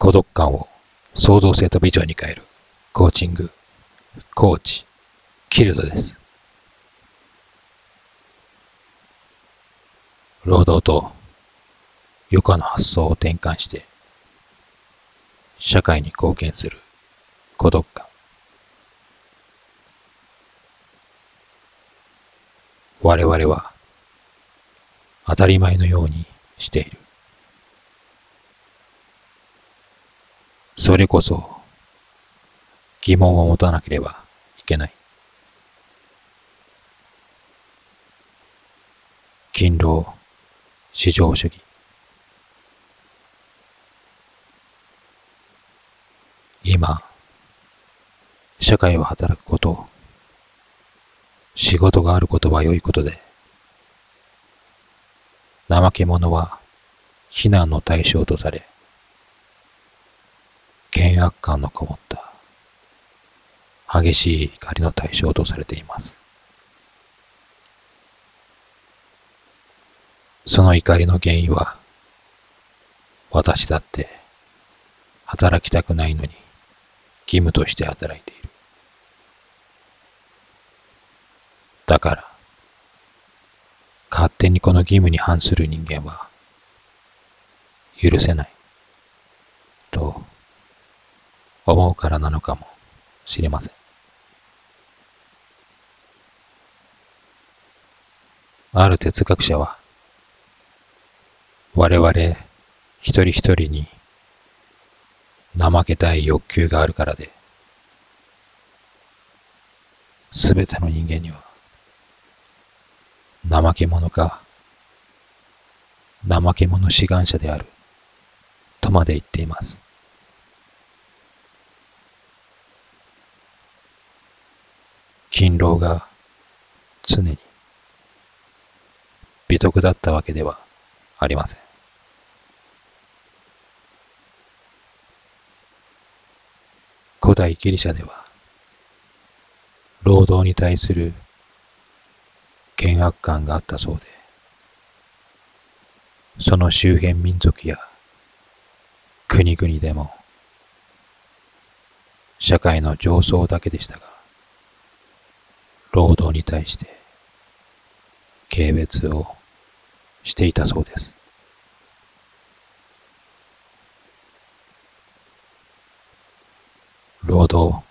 孤独感を創造性とビジョンに変えるコーチング、コーチ、キルドです。労働と余暇の発想を転換して社会に貢献する孤独感。我々は当たり前のようにしている。それこそ疑問を持たなければいけない。勤労、至上主義。今、社会を働くこと、仕事があることは良いことで、怠け者は非難の対象とされ、険悪感のこもった激しい怒りの対象とされています。その怒りの原因は、私だって働きたくないのに義務として働いている。だから、勝手にこの義務に反する人間は許せない。と思うからなのかもしれません。ある哲学者は、我々一人一人に怠けたい欲求があるからで、すべての人間には、怠け者か、怠け者志願者である、とまで言っています。勤労が常に美徳だったわけではありません。古代ギリシャでは、労働に対する険悪感があったそうで、その周辺民族や国々でも、社会の上層だけでしたが、労働に対して軽蔑をしていたそうです。労働、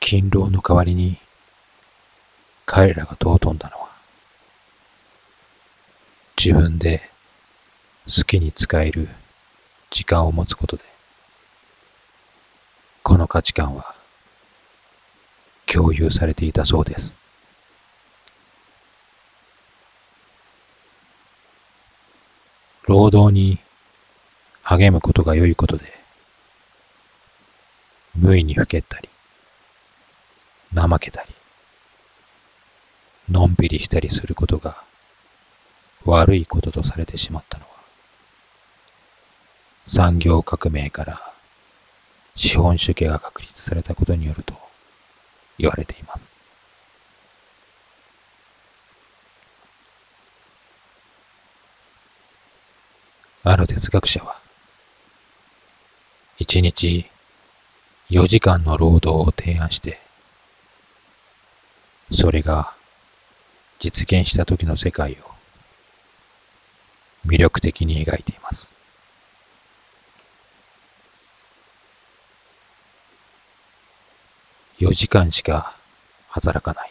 勤労の代わりに彼らが尊んだのは自分で好きに使える時間を持つことでこの価値観は共有されていたそうです。労働に励むことが良いことで、無意にふけったり、怠けたり、のんびりしたりすることが悪いこととされてしまったのは、産業革命から資本主義が確立されたことによると言われています。ある哲学者は、一日4時間の労働を提案して、それが実現した時の世界を魅力的に描いています。4時間しか働かない。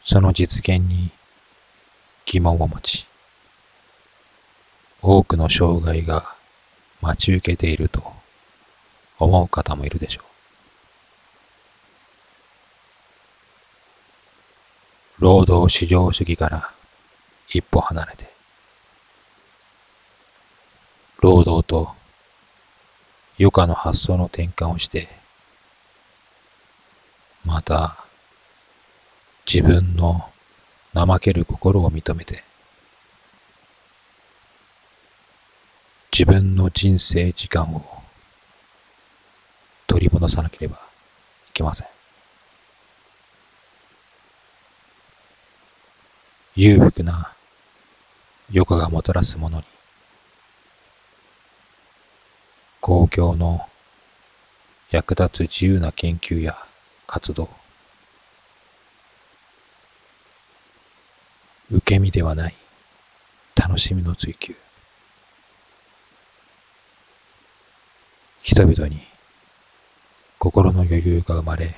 その実現に疑問を持ち、多くの障害が待ち受けていると思う方もいるでしょう。労働至上主義から一歩離れて、労働と余暇の発想の転換をして、また自分の怠ける心を認めて、自分の人生時間を取り戻さなければいけません。裕福な余暇がもたらすものに公共の役立つ自由な研究や活動。受け身ではない楽しみの追求。人々に心の余裕が生まれ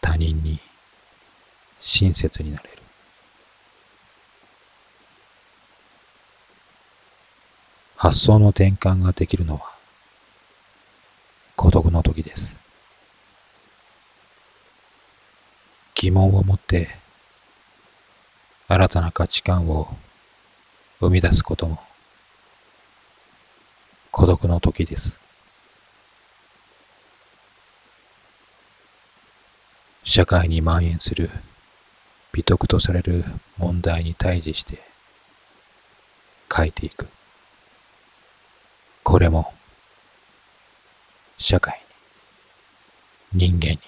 他人に親切になれる。発想の転換ができるのは孤独の時です。疑問を持って新たな価値観を生み出すことも孤独の時です。社会に蔓延する美徳とされる問題に対峙して書いていく。これも社会に人間に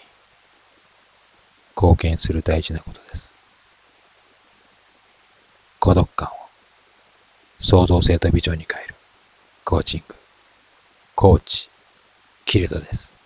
貢献する大事なことです。孤独感を創造性とビジョンに変えるコーチングコーチキルトです。